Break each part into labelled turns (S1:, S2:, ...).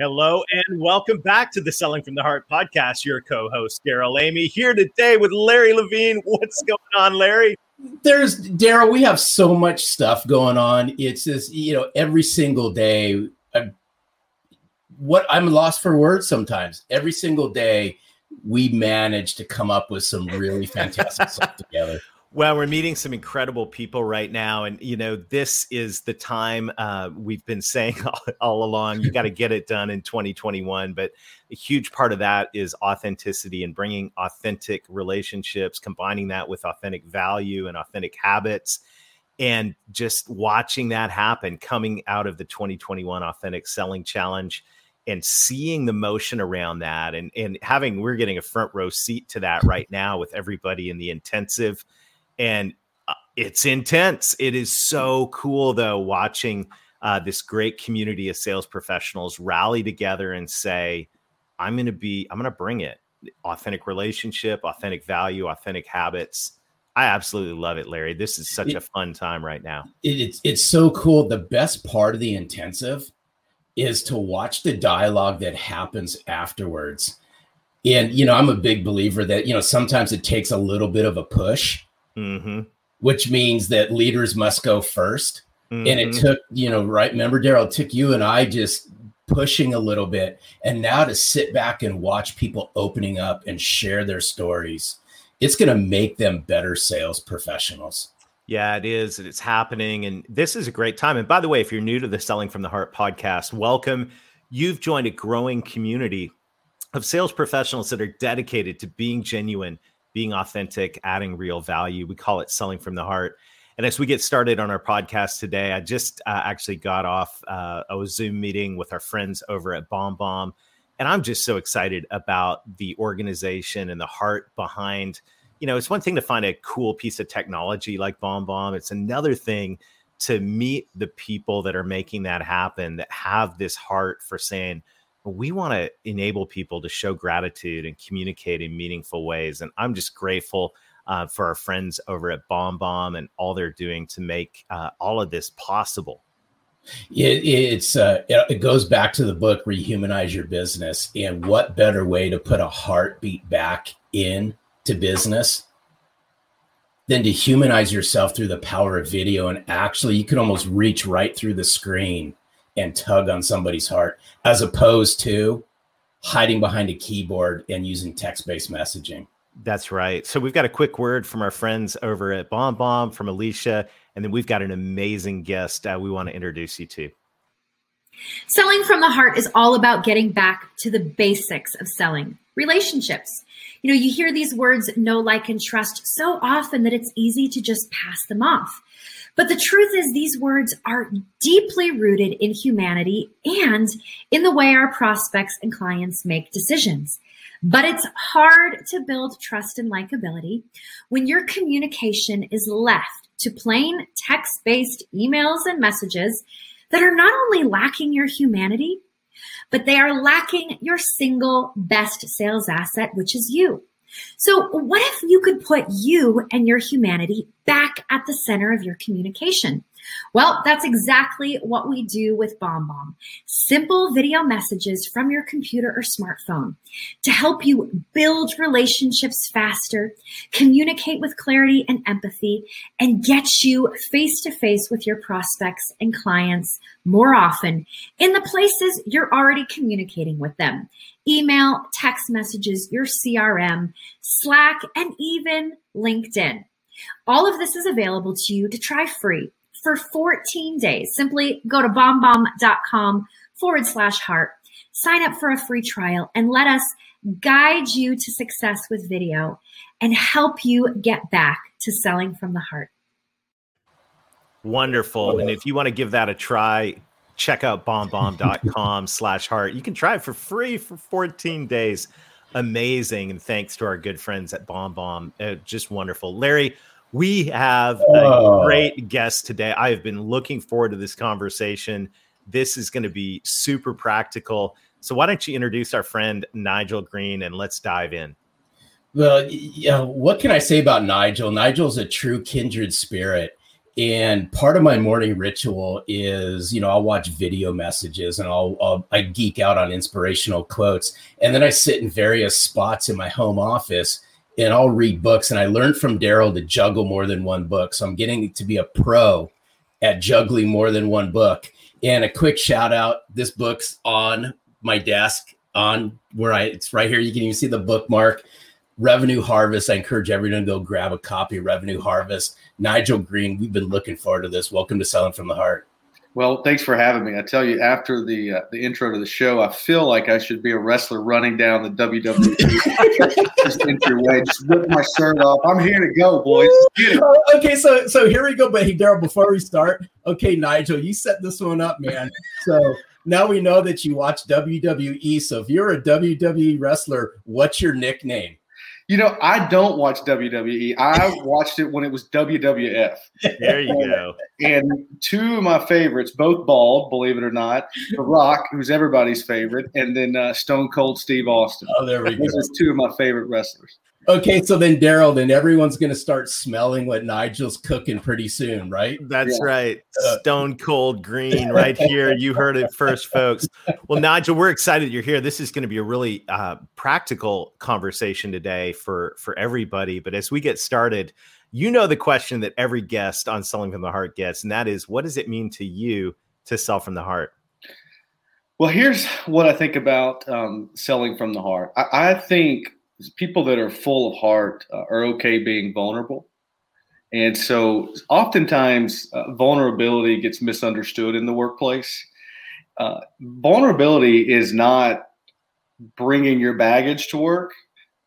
S1: Hello and welcome back to the Selling from the Heart podcast. Your co-host Darrell Amy here today with Larry Levine. What's going on, Larry?
S2: There's Darrell. We have so much stuff going on. It's just you know every single day. I, what I'm lost for words sometimes. Every single day, we manage to come up with some really fantastic stuff together.
S1: Well, we're meeting some incredible people right now. And, you know, this is the time uh, we've been saying all, all along you got to get it done in 2021. But a huge part of that is authenticity and bringing authentic relationships, combining that with authentic value and authentic habits. And just watching that happen coming out of the 2021 Authentic Selling Challenge and seeing the motion around that and, and having, we're getting a front row seat to that right now with everybody in the intensive and uh, it's intense. It is so cool though watching uh, this great community of sales professionals rally together and say, "I'm going to be, I'm going to bring it." Authentic relationship, authentic value, authentic habits. I absolutely love it, Larry. This is such
S2: It-
S1: a fun time right now.
S2: It, it's it's so cool. The best part of the intensive is to watch the dialogue that happens afterwards. And you know, I'm a big believer that you know sometimes it takes a little bit of a push,
S1: Mm-hmm.
S2: which means that leaders must go 1st And it
S1: Mhm.
S2: took you know, right? Remember, Darrell, it took you and I just pushing a little bit, and now to sit back and watch people opening up and share their stories, it's going to make them better sales professionals.
S1: Yeah, it is. and It's happening. And this is a great time. And by the way, if you're new to the Selling from the Heart podcast, welcome. You've joined a growing community of sales professionals that are dedicated to being genuine, being authentic, adding real value. We call it Selling from the Heart. And as we get started on our podcast today, I just uh, actually got off uh, a Zoom meeting with our friends over at Bomb Bomb. And I'm just so excited about the organization and the heart behind you know, it's one thing to find a cool piece of technology like Bomb Bomb. It's another thing to meet the people that are making that happen that have this heart for saying, we want to enable people to show gratitude and communicate in meaningful ways. And I'm just grateful uh, for our friends over at Bomb Bomb and all they're doing to make uh, all of this possible.
S2: It, it's uh, it, goes back to the book rehumanize your business and what better way to put a heartbeat back in to business than to humanize yourself through the power of video and actually you can almost reach right through the screen and tug on somebody's heart as opposed to hiding behind a keyboard and using text-based messaging
S1: That's right. So we've got a quick word from our friends over at Bomb Bomb from Alicia, and then we've got an amazing guest uh, we want to introduce you to.
S3: Selling from the heart is all about getting back to the basics of selling relationships. You know, you hear these words know, like, and trust so often that it's easy to just pass them off. But the truth is, these words are deeply rooted in humanity and in the way our prospects and clients make decisions. But it's hard to build trust and likability when your communication is left to plain text based emails and messages that are not only lacking your humanity, but they are lacking your single best sales asset, which is you. So, what if you could put you and your humanity back at the center of your communication? Well, that's exactly what we do with BombBomb. Simple video messages from your computer or smartphone to help you build relationships faster, communicate with clarity and empathy, and get you face to face with your prospects and clients more often in the places you're already communicating with them email, text messages, your CRM, Slack, and even LinkedIn. All of this is available to you to try free for 14 days. Simply go to bombbomb.com forward slash heart. sign up for a free trial and let us guide you to success with video and help you get back to selling from the heart.
S1: Wonderful. And if you want to give that a try, check out bombbomb.com slash heart. You can try it for free for 14 days. Amazing. And thanks to our good friends at BombBomb. Uh, just wonderful. Larry, we have a great guest today. I have been looking forward to this conversation. This is going to be super practical. So why don't you introduce our friend Nigel Green and let's dive in.
S2: Well, yeah, uh, what can I say about Nigel? Nigel's a true kindred spirit. And part of my morning ritual is, you know, I'll watch video messages and I'll, I'll I geek out on inspirational quotes. And then I sit in various spots in my home office and I'll read books. And I learned from Darrell to juggle more than one book. So I'm getting to be a pro at juggling more than one book. And a quick shout out this book's on my desk, on where I it's right here. You can even see the bookmark. Revenue Harvest. I encourage everyone to go grab a copy of Revenue Harvest. Nigel Green, we've been looking forward to this. Welcome to Selling from the Heart.
S4: Well, thanks for having me. I tell you, after the uh, the intro to the show, I feel like I should be a wrestler running down the WWE just entryway, just rip my shirt off. I'm here to go, boys. Let's get it.
S2: Okay, so so here we go. But hey, Darrell, before we start, okay, Nigel, you set this one up, man. So now we know that you watch WWE. So if you're a WWE wrestler, what's your nickname?
S4: You know, I don't watch WWE. I watched it when it was WWF.
S1: There you go.
S4: And two of my favorites, both bald, believe it or not, The Rock, who's everybody's favorite, and then uh, Stone Cold Steve Austin.
S2: Oh, there we go.
S4: Those are two of my favorite wrestlers.
S2: Okay, so then Darrell, then everyone's gonna start smelling what Nigel's cooking pretty soon, right?
S1: That's
S4: Yeah.
S1: right.
S2: Uh,
S1: Stone cold green right here. You heard it first, folks. Well, Nigel, we're excited you're here. This is going to be a really uh, practical conversation today for for everybody. But as we get started, you know the question that every guest on Selling from the Heart gets, and that is, what does it mean to you to sell from the heart?
S4: Well, here's what I think about um, selling from the heart. I, I think people that are full of heart uh, are okay being vulnerable. And so oftentimes uh, vulnerability gets misunderstood in the workplace. Uh, vulnerability is not bringing your baggage to work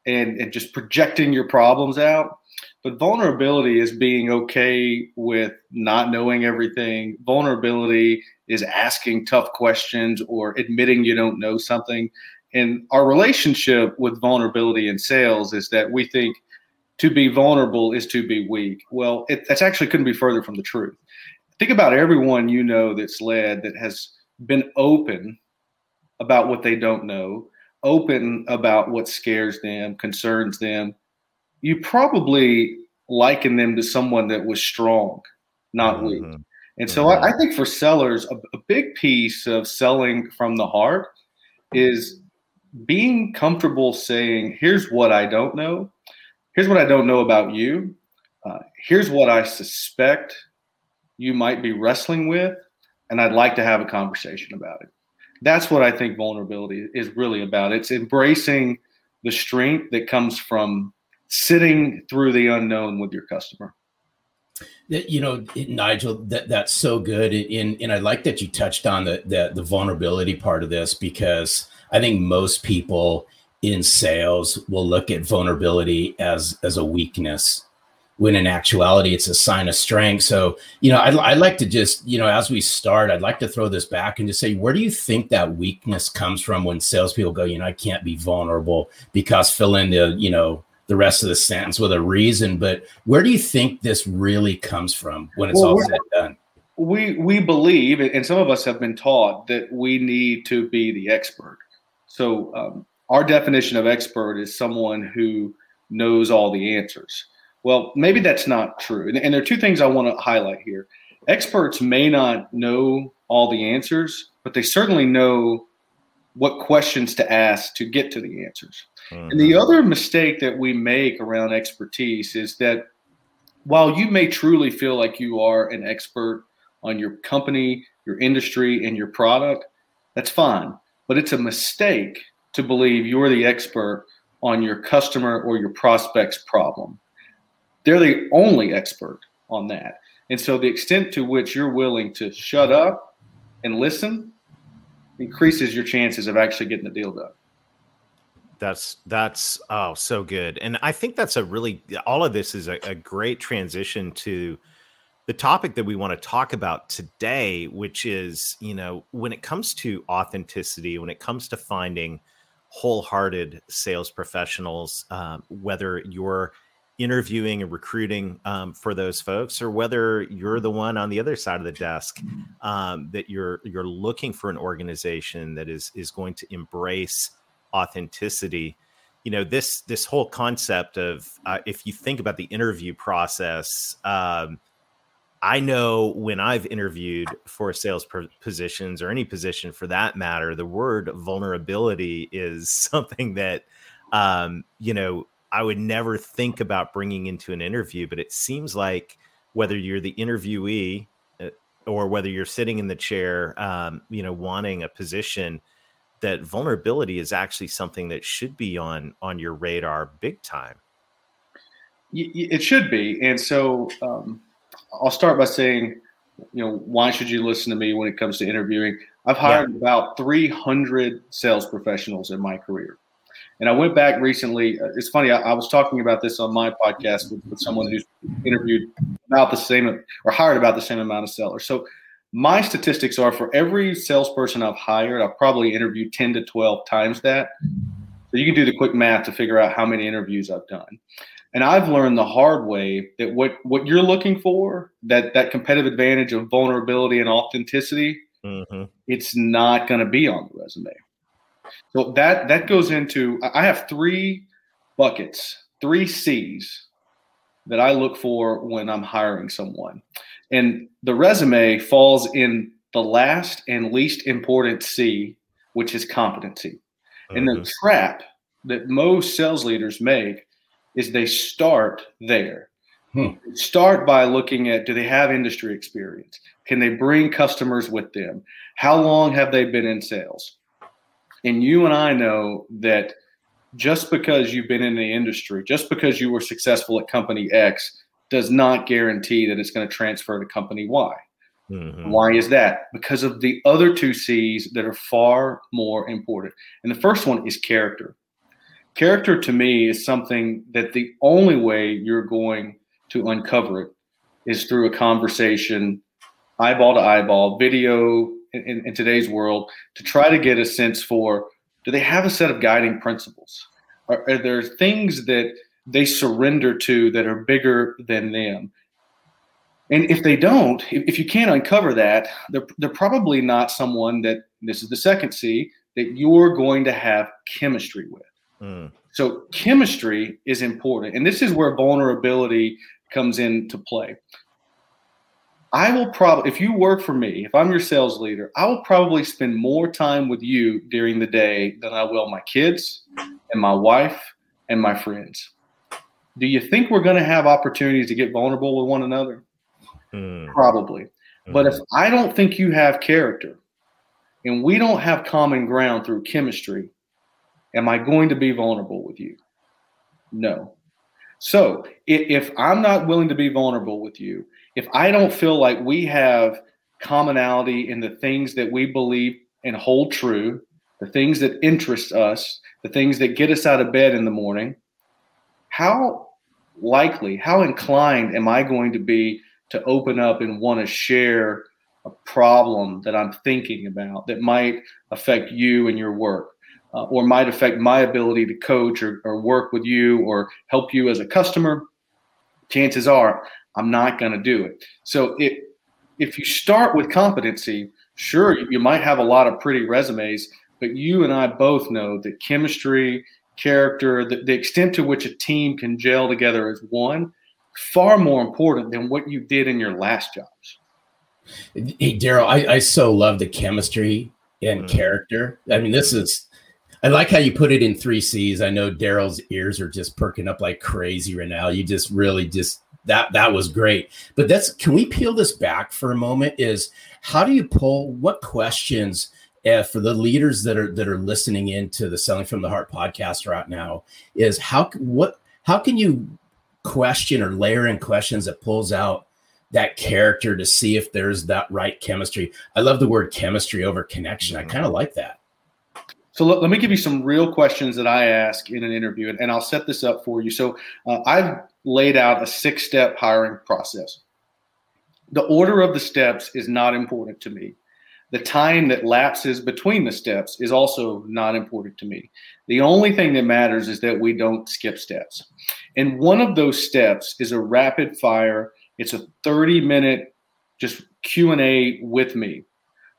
S4: and, and just projecting your problems out. But vulnerability is being okay with not knowing everything. Vulnerability is asking tough questions or admitting you don't know something. And our relationship with vulnerability in sales is that we think to be vulnerable is to be weak. Well, it, that's actually couldn't be further from the truth. Think about everyone you know that's led that has been open about what they don't know, open about what scares them, concerns them. You probably liken them to someone that was strong, not weak.
S1: Mhm.
S4: And so I, I think for sellers, a, a big piece of selling from the heart is being comfortable saying, here's what I don't know. Here's what I don't know about you. Uh, here's what I suspect you might be wrestling with. And I'd like to have a conversation about it. That's what I think vulnerability is really about. It's embracing the strength that comes from sitting through the unknown with your customer.
S2: You know nigel that that's so good and and i like that you touched on the, the the vulnerability part of this because i think most people in sales will look at vulnerability as as a weakness when in actuality it's a sign of strength. So you know I'd, I'd like to just you know as we start i'd like to throw this back and just say where do you think that weakness comes from when salespeople go you know i can't be vulnerable because fill in the you know the rest of the sentence with a reason but where do you think this really comes from when it's
S4: Well,
S2: all said and done?
S4: We we believe and some of us have been taught that we need to be the expert so um, our definition of expert is someone who knows all the answers. Well maybe that's not true. And, and there are two things i want to highlight here. Experts may not know all the answers but they certainly know what questions to ask to get to the answers. And the other mistake that we make around expertise is that while you may truly feel like you are an expert on your company, your industry, and your product, that's fine. But it's a mistake to believe you're the expert on your customer or your prospect's problem. They're the only expert on that. And so the extent to which you're willing to shut up and listen increases your chances of actually getting the deal done.
S1: That's that's oh so good, and I think that's a really all of this is a, a great transition to the topic that we want to talk about today, which is you know when it comes to authenticity, when it comes to finding wholehearted sales professionals, um, whether you're interviewing and recruiting um, for those folks, or whether you're the one on the other side of the desk um, that you're you're looking for an organization that is is going to embrace authenticity. You know this this whole concept of uh, if you think about the interview process. I know when I've interviewed for sales positions or any position for that matter, the word vulnerability is something that, um, you know, I would never think about bringing into an interview. But it seems like whether you're the interviewee uh, or whether you're sitting in the chair, um, you know, wanting a position, that vulnerability is actually something that should be on on your radar big time.
S4: It should be, and so. Um I'll start by saying, you know, why should you listen to me when it comes to interviewing? I've hired yeah. about 300 sales professionals in my career. And I went back recently. Uh, it's funny. I, I was talking about this on my podcast with, with, someone who's interviewed about the same or hired about the same amount of sellers. So my statistics are for every salesperson I've hired, I've probably interviewed 10 to 12 times that. So you can do the quick math to figure out how many interviews I've done. And I've learned the hard way that what what you're looking for, that that competitive advantage of vulnerability and authenticity, mm-hmm. it's not going to be on the resume. So that that goes into I have three buckets, three C's that I look for when I'm hiring someone. And the resume falls in the last and least important C, which is competency. And the trap that most sales leaders make is they start there. Hmm. Start by looking at do they have industry experience? Can they bring customers with them? How long have they been in sales? And you and I know that just because you've been in the industry, just because you were successful at company X, does not guarantee that it's going to transfer to company Y. Mm-hmm. Why is that? Because of the other two C's that are far more important. And the first one is character character to me is something that the only way you're going to uncover it is through a conversation, eyeball to eyeball, video in, in, today's world, to try to get a sense for do they have a set of guiding principles? Are, are there things that they surrender to that are bigger than them? And if they don't, if, you can't uncover that, they're, they're probably not someone that, this is the second C, that you're going to have chemistry with. Mm. So chemistry is important. And this is where vulnerability comes into play. I will probably, if you work for me, if I'm your sales leader, I will probably spend more time with you during the day than I will my kids and my wife and my friends. Do you think we're going to have opportunities to get vulnerable with one another? Mm. Probably. Mm. But if I don't think you have character and we don't have common ground through chemistry, Am I going to be vulnerable with you? No. So if I'm not willing to be vulnerable with you, if I don't feel like we have commonality in the things that we believe and hold true, the things that interest us, the things that get us out of bed in the morning, how likely, how inclined am I going to be to open up and want to share a problem that I'm thinking about that might affect you and your work? uh, or might affect my ability to coach or, or work with you or help you as a customer, chances are I'm not going to do it. So it, if you start with competency, sure, you might have a lot of pretty resumes, but you and I both know that chemistry, character, the, the extent to which a team can gel together as one, far more important than what you did in your last jobs.
S2: Hey, Darrell, I, I so love the chemistry and mm-hmm. character. I mean, this is I like how you put it in three C's. I know Darrell's ears are just perking up like crazy right now. You just really just that that was great. But that's can we peel this back for a moment? Is how do you pull what questions uh, for the leaders that are that are listening into the Selling from the Heart podcast right now? Is how what how can you question or layer in questions that pulls out that character to see if there's that right chemistry. I love the word chemistry over connection. I kind of like that.
S4: So let, let, me give you some real questions that I ask in an interview, and, and I'll set this up for you. So uh, I've laid out a six step hiring process. The order of the steps is not important to me. The time that lapses between the steps is also not important to me. The only thing that matters is that we don't skip steps. And one of those steps is a rapid fire. It's a 30 minute just Q&A with me.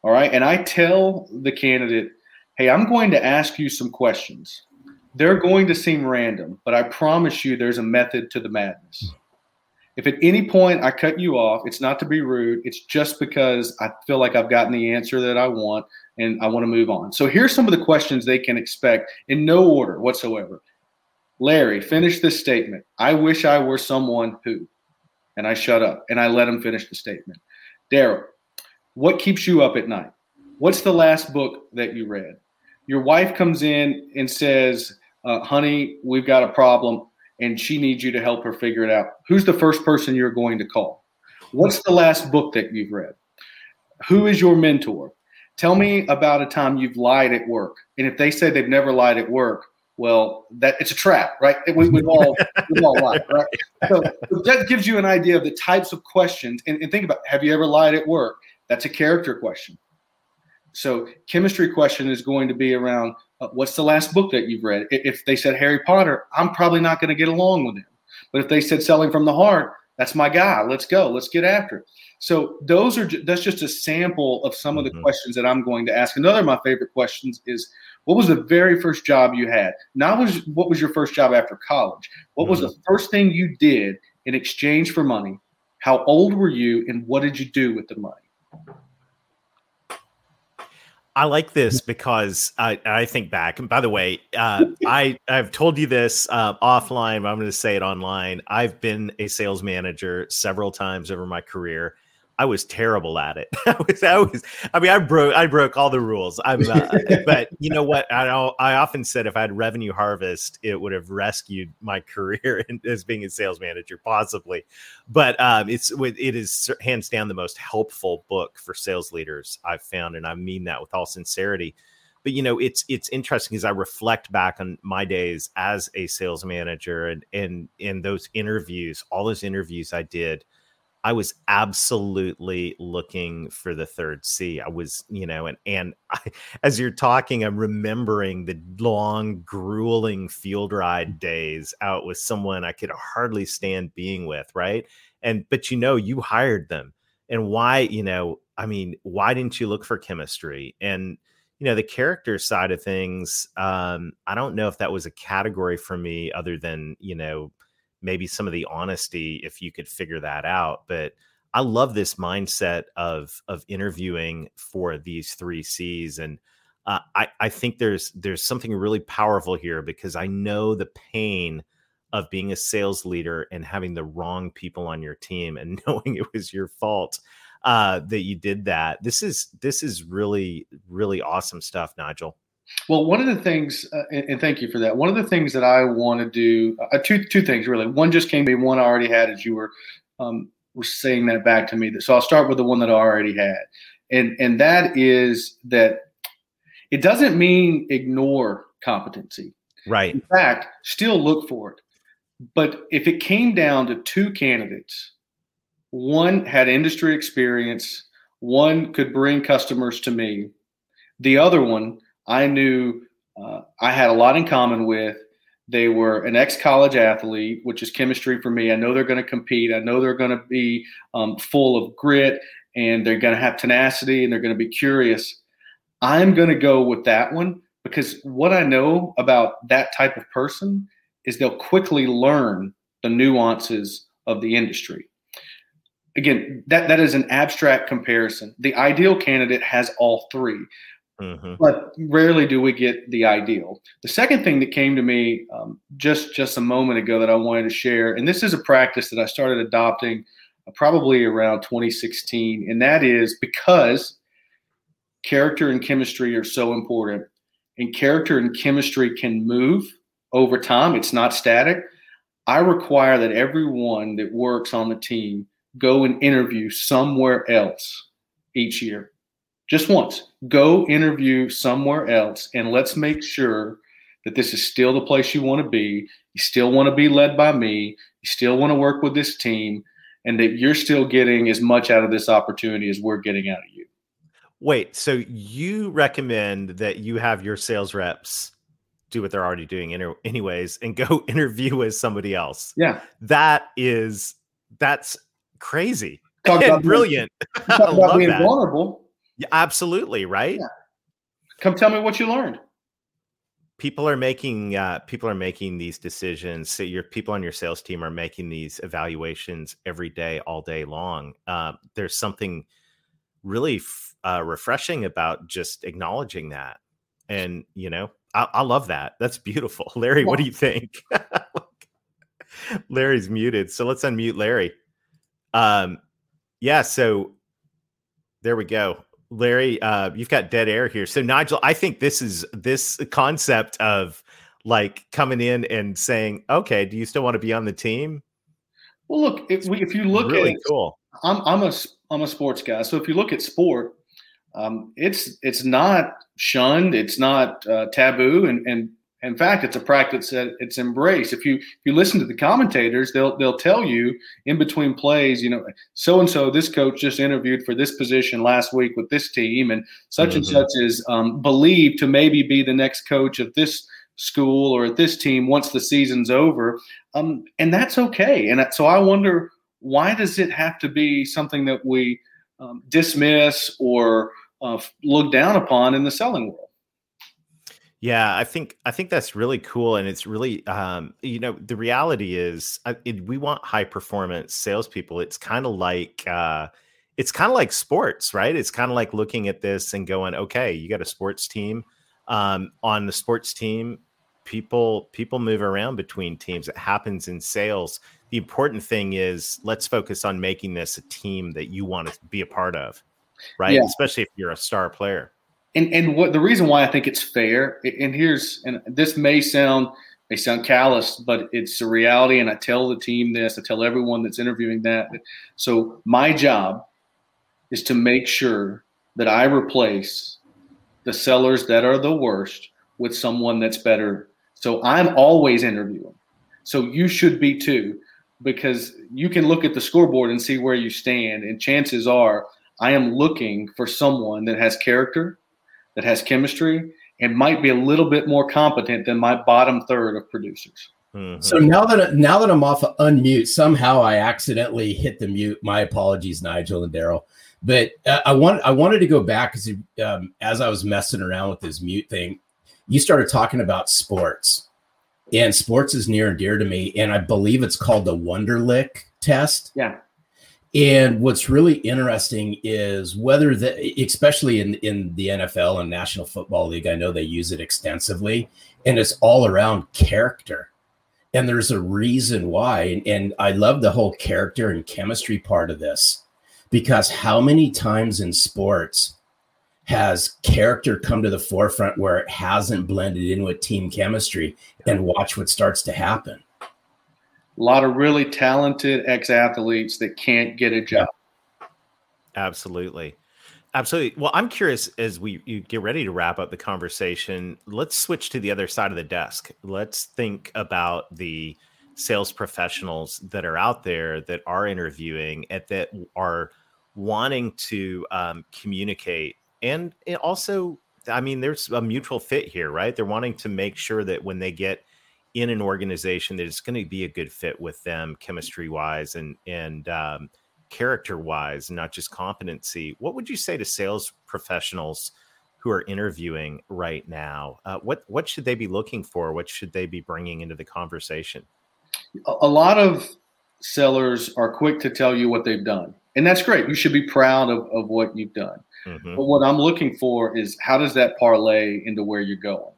S4: All right? And I tell the candidate, "Hey, I'm going to ask you some questions. They're going to seem random, but I promise you there's a method to the madness." If at any point I cut you off, it's not to be rude. It's just because I feel like I've gotten the answer that I want and I want to move on. So here's some of the questions they can expect in no order whatsoever. Larry, finish this statement. I wish I were someone who, and I shut up and I let him finish the statement. Darrell, what keeps you up at night? What's the last book that you read? Your wife comes in and says, uh, honey, we've got a problem and she needs you to help her figure it out. Who's the first person you're going to call? What's the last book that you've read? Who is your mentor? Tell me about a time you've lied at work. And if they say they've never lied at work, well, that it's a trap, right? We, have all we've all lied, right? So, that gives you an idea of the types of questions. And, and think about: Have you ever lied at work? That's a character question. So, chemistry question is going to be around uh, what's the last book that you've read? If they said Harry Potter, I'm probably not going to get along with him. But if they said Selling from the Heart, that's my guy. Let's go. Let's get after it. So those are that's just a sample of some of the mm-hmm. questions that I'm going to ask. Another of my favorite questions is what was the very first job you had? Not was what was your first job after college? What mm-hmm. was the mm-hmm. first thing you did in exchange for money? How old were you and what did you do with the money?
S1: I like this because I, I think back. And by the way, uh, I I've told you this uh, offline, but I'm going to say it online. I've been a sales manager several times over my career, I was terrible at it. I was, I was, I mean, I broke, I broke all the rules. I'm, uh, but you know what? I I often said if I had revenue harvest, it would have rescued my career in, as being a sales manager, possibly. But um, it's, it is hands down the most helpful book for sales leaders I've found, and I mean that with all sincerity. But you know, it's it's interesting as I reflect back on my days as a sales manager and and in those interviews, all those interviews I did I was absolutely looking for the third C. I was, you know, and and I, as you're talking, I'm remembering the long, grueling field ride days out with someone I could hardly stand being with, right? And but you know, you hired them, and why? You know, I mean, why didn't you look for chemistry? And you know, the character side of things, um, I don't know if that was a category for me, other than you know maybe some of the honesty if you could figure that out but i love this mindset of of interviewing for these three c's and uh, I, I think there's there's something really powerful here because I know the pain of being a sales leader and having the wrong people on your team and knowing it was your fault uh, that you did that. This is this is really really awesome stuff, Nigel.
S4: Well, one of the things, uh, and, and, thank you for that. One of the things that I want to do, uh, two two things really. One just came to me. One I already had as you were um, were saying that back to me. So I'll start with the one that I already had, and and that is that it doesn't mean ignore competency.
S1: Right.
S4: In fact, still look for it. But if it came down to two candidates, one had industry experience, one could bring customers to me, the other one I knew uh, I had a lot in common with. They were an ex college athlete, which is chemistry for me. I know they're going to compete. I know they're going to be um, full of grit and they're going to have tenacity and they're going to be curious. I'm going to go with that one because what I know about that type of person is they'll quickly learn the nuances of the industry. Again, that, that is an abstract comparison. The ideal candidate has all three. Mm-hmm. But rarely do we get the ideal. The second thing that came to me um, just just a moment ago that I wanted to share, and this is a practice that I started adopting uh, probably around 2016, and that is because character and chemistry are so important, and character and chemistry can move over time. It's not static. I require that everyone that works on the team go and interview somewhere else each year. Just once. Go interview somewhere else and let's make sure that this is still the place you want to be. You still want to be led by me. You still want to work with this team and that you're still getting as much out of this opportunity as we're getting out of you.
S1: Wait, so you recommend that you have your sales reps do what they're already doing anyways and go interview with somebody else.
S4: Yeah.
S1: That is that's crazy. Talk and brilliant.
S4: Being, talk about being that. vulnerable.
S1: Yeah, absolutely, right? Yeah.
S4: Come tell me what you learned.
S1: People are making uh, people are making these decisions. So your people on your sales team are making these evaluations every day all day long. Uh, there's something really f- uh, refreshing about just acknowledging that. And you know I-, I love that. That's beautiful. Larry yeah. what do you think? Larry's muted so let's unmute larry. Um yeah so there we go Larry, uh, you've got dead air here. So Nigel, I think this is this concept of like coming in and saying, "Okay, do you still want to be on the team?"
S4: Well, look, if, we, if you look
S1: really
S4: at
S1: cool.
S4: I'm I'm a I'm a sports guy, so if you look at sport, um, it's it's not shunned, it's not uh, taboo, and and in fact, it's a practice that it's embraced. If you if you listen to the commentators, they'll they'll tell you in between plays, you know, so and so this coach just interviewed for this position last week with this team, and such mm-hmm. and such is um, believed to maybe be the next coach of this school or at this team once the season's over, um, and that's okay. And so I wonder why does it have to be something that we um, dismiss or uh, look down upon in the selling world?
S1: Yeah, I think I think that's really cool, and it's really um, you know the reality is uh, it, we want high performance salespeople. It's kind of like uh, it's kind of like sports, right? It's kind of like looking at this and going, okay, you got a sports team. Um, on the sports team, people people move around between teams. It happens in sales. The important thing is let's focus on making this a team that you want to be a part of, right? Yeah. Especially if you're a star player
S4: and and what the reason why I think it's fair, and here's and this may sound may sound callous, but it's a reality. And I tell the team this, I tell everyone that's interviewing that. So my job is to make sure that I replace the sellers that are the worst with someone that's better. So I'm always interviewing. So you should be too, because you can look at the scoreboard and see where you stand. And chances are I am looking for someone that has character, that has chemistry and might be a little bit more competent than my bottom third of producers.
S2: Mm-hmm. So now that now that I'm off of unmute, somehow I accidentally hit the mute. My apologies, Nigel and Darrell. But uh, I want I wanted to go back because um, as I was messing around with this mute thing, you started talking about sports, and sports is near and dear to me. And I believe it's called the Wonderlic test.
S4: Yeah.
S2: And what's really interesting is whether the, especially in, in the NFL and National Football League, I know they use it extensively, and it's all around character. And there's a reason why. And, and I love the whole character and chemistry part of this because how many times in sports has character come to the forefront where it hasn't blended in with team chemistry and watch what starts to happen?
S4: A lot of really talented ex athletes that can't get a job.
S1: Absolutely. Absolutely. Well, I'm curious as we get ready to wrap up the conversation, let's switch to the other side of the desk. Let's think about the sales professionals that are out there that are interviewing and that are wanting to um, communicate and also i mean there's a mutual fit here right they're wanting to make sure that when they get in an organization that is going to be a good fit with them chemistry wise and and um, character wise not just competency what would you say to sales professionals who are interviewing right now? Uh, what what should they be looking for? What should they be bringing into the conversation?
S4: A lot of sellers are quick to tell you what they've done and that's great. You should be proud of, of what you've done. Mm-hmm. but what i'm looking for is how does that parlay into where you're going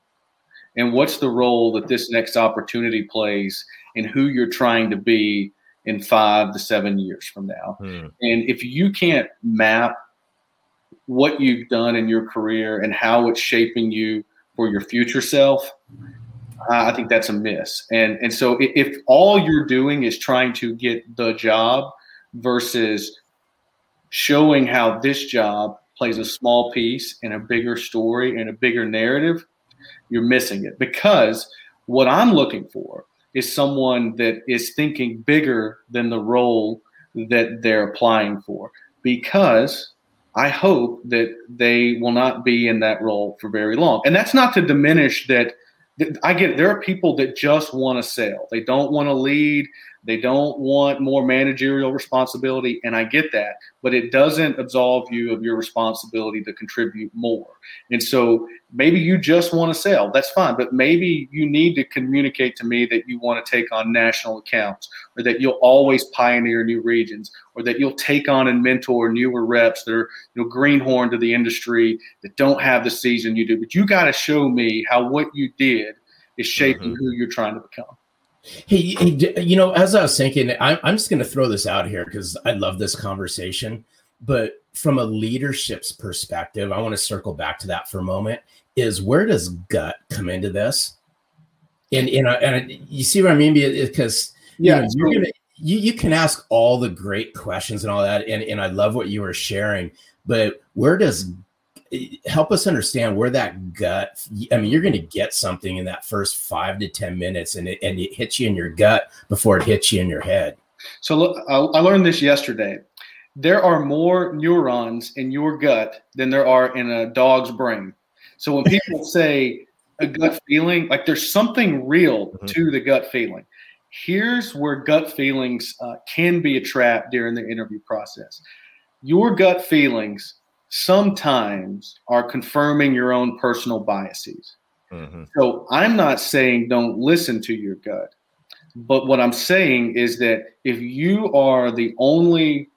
S4: and what's the role that this next opportunity plays in who you're trying to be in five to seven years from now. Hmm. And if you can't map what you've done in your career and how it's shaping you for your future self, I think that's a miss. And and so if all you're doing is trying to get the job versus showing how this job plays a small piece in a bigger story and a bigger narrative, you're missing it. Because what I'm looking for is someone that is thinking bigger than the role that they're applying for. Because I hope that they will not be in that role for very long. And that's not to diminish that. I get there are people that just want to sell. They don't want to lead. They don't want more managerial responsibility, and I get that, but it doesn't absolve you of your responsibility to contribute more. And so maybe you just want to sell, that's fine, but maybe you need to communicate to me that you want to take on national accounts, or that you'll always pioneer new regions, or that you'll take on and mentor newer reps that are you know greenhorn to the industry that don't have the season you do. But you got to show me how what you did is shaping mm-hmm. who you're trying to become.
S2: Hey, hey, you know, as I was thinking, I'm, I'm just going to throw this out here because I love this conversation. But from a leadership's perspective, I want to circle back to that for a moment. Is where does gut come into this? And you know, and you see what I mean? Because yeah, you, know, gonna, you you can ask all the great questions and all that, and and I love what you were sharing. But where does help us understand where that gut i mean you're going to get something in that first five to ten minutes and it, and it hits you in your gut before it hits you in your head.
S4: So look i learned this yesterday. There are more neurons in your gut than there are in a dog's brain. So when people say a gut feeling like there's something real mm-hmm. to the gut feeling. Here's where gut feelings uh, can be a trap during the interview process. Your gut feelings sometimes are confirming your own personal biases. Mm-hmm. So I'm not saying don't listen to your gut, but what I'm saying is that if you are the only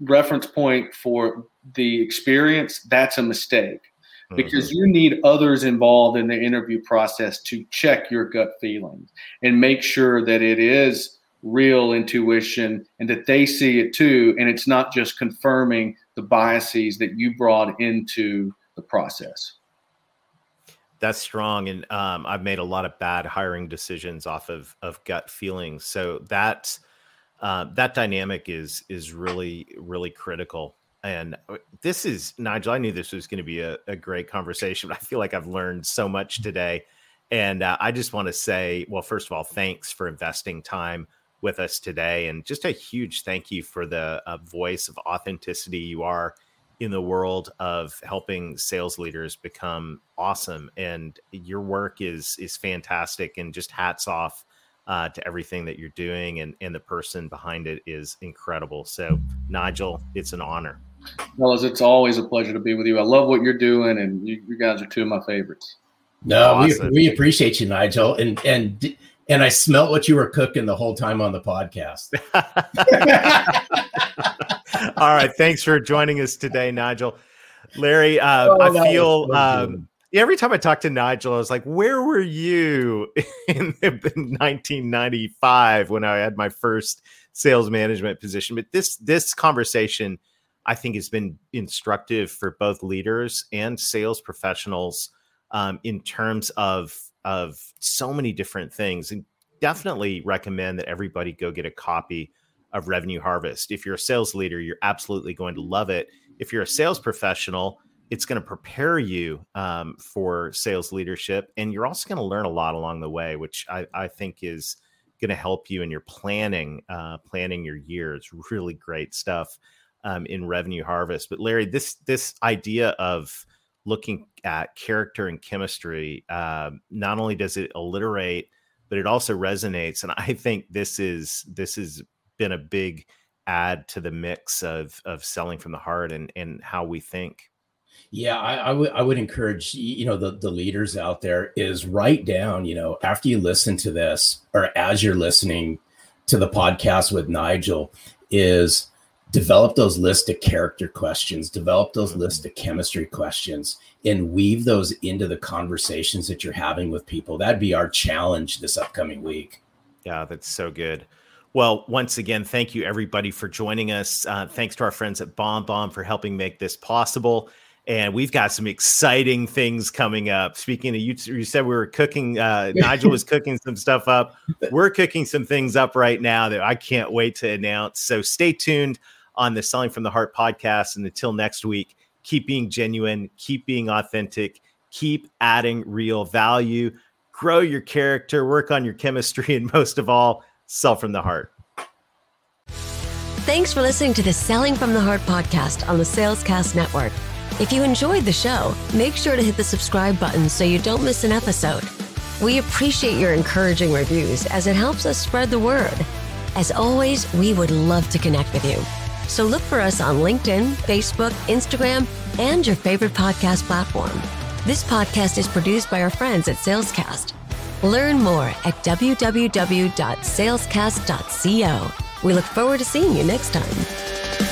S4: reference point for the experience, that's a mistake mm-hmm. because you need others involved in the interview process to check your gut feelings and make sure that it is real intuition and that they see it too and it's not just confirming the biases that you brought into the process?
S1: That's strong and um, i've made a lot of bad hiring decisions off of of gut feelings. So that uh, that dynamic is is really really critical. And uh, this is nigel i knew this was going to be a, a great conversation but i feel like i've learned so much today. And uh, i just want to say well first of all thanks for investing time with us today. And just a huge thank you for the uh, voice of authenticity you are in the world of helping sales leaders become awesome. And your work is is fantastic. And just hats off uh, to everything that you're doing. And, and the person behind it is incredible. So, Nigel, it's an honor.
S4: Fellas, it's always a pleasure to be with you. I love what you're doing, and you, you guys are two of my favorites.
S2: No, awesome. we, we appreciate you, Nigel. And and and I smelt what you were cooking the whole time on the podcast.
S1: All right. Thanks for joining us today, Nigel. Larry, uh, oh, I feel um, every time I talk to Nigel, I was like, where were you in 1995 when I had my first sales management position? But this this conversation, I think, has been instructive for both leaders and sales professionals um, in terms of of so many different things and definitely recommend that everybody go get a copy of revenue harvest. If you're a sales leader you're absolutely going to love it. If you're a sales professional it's going to prepare you um, for sales leadership and you're also going to learn a lot along the way which i, I think is going to help you in your planning uh, planning your year. It's really great stuff um, in revenue harvest. But larry this this idea of looking at character and chemistry, uh, not only does it alliterate, but it also resonates. And I think this is this has been a big add to the mix of of selling from the heart and and how we think.
S2: Yeah, I, I would I would encourage you know the the leaders out there is write down you know after you listen to this or as you're listening to the podcast with Nigel is develop those list of character questions, develop those mm-hmm. list of chemistry questions, and weave those into the conversations that you're having with people. That'd be our challenge this upcoming week.
S1: Yeah, that's so good. Well, once again, thank you everybody for joining us. Uh, thanks to our friends at BombBomb for helping make this possible. and we've got some exciting things coming up. Speaking of you, you said we were cooking. Uh, Nigel was cooking some stuff up. We're cooking some things up right now that I can't wait to announce. So stay tuned on the Selling from the Heart podcast. And until next week, keep being genuine, keep being authentic, keep adding real value, grow your character, work on your chemistry, and most of all, sell from the heart.
S5: Thanks for listening to the Selling from the Heart podcast on the Salescast Network. If you enjoyed the show, make sure to hit the subscribe button so you don't miss an episode. We appreciate your encouraging reviews as it helps us spread the word. As always, we would love to connect with you. So look for us on LinkedIn, Facebook, Instagram, and your favorite podcast platform. This podcast is produced by our friends at Salescast. Learn more at www.salescast.co. We look forward to seeing you next time.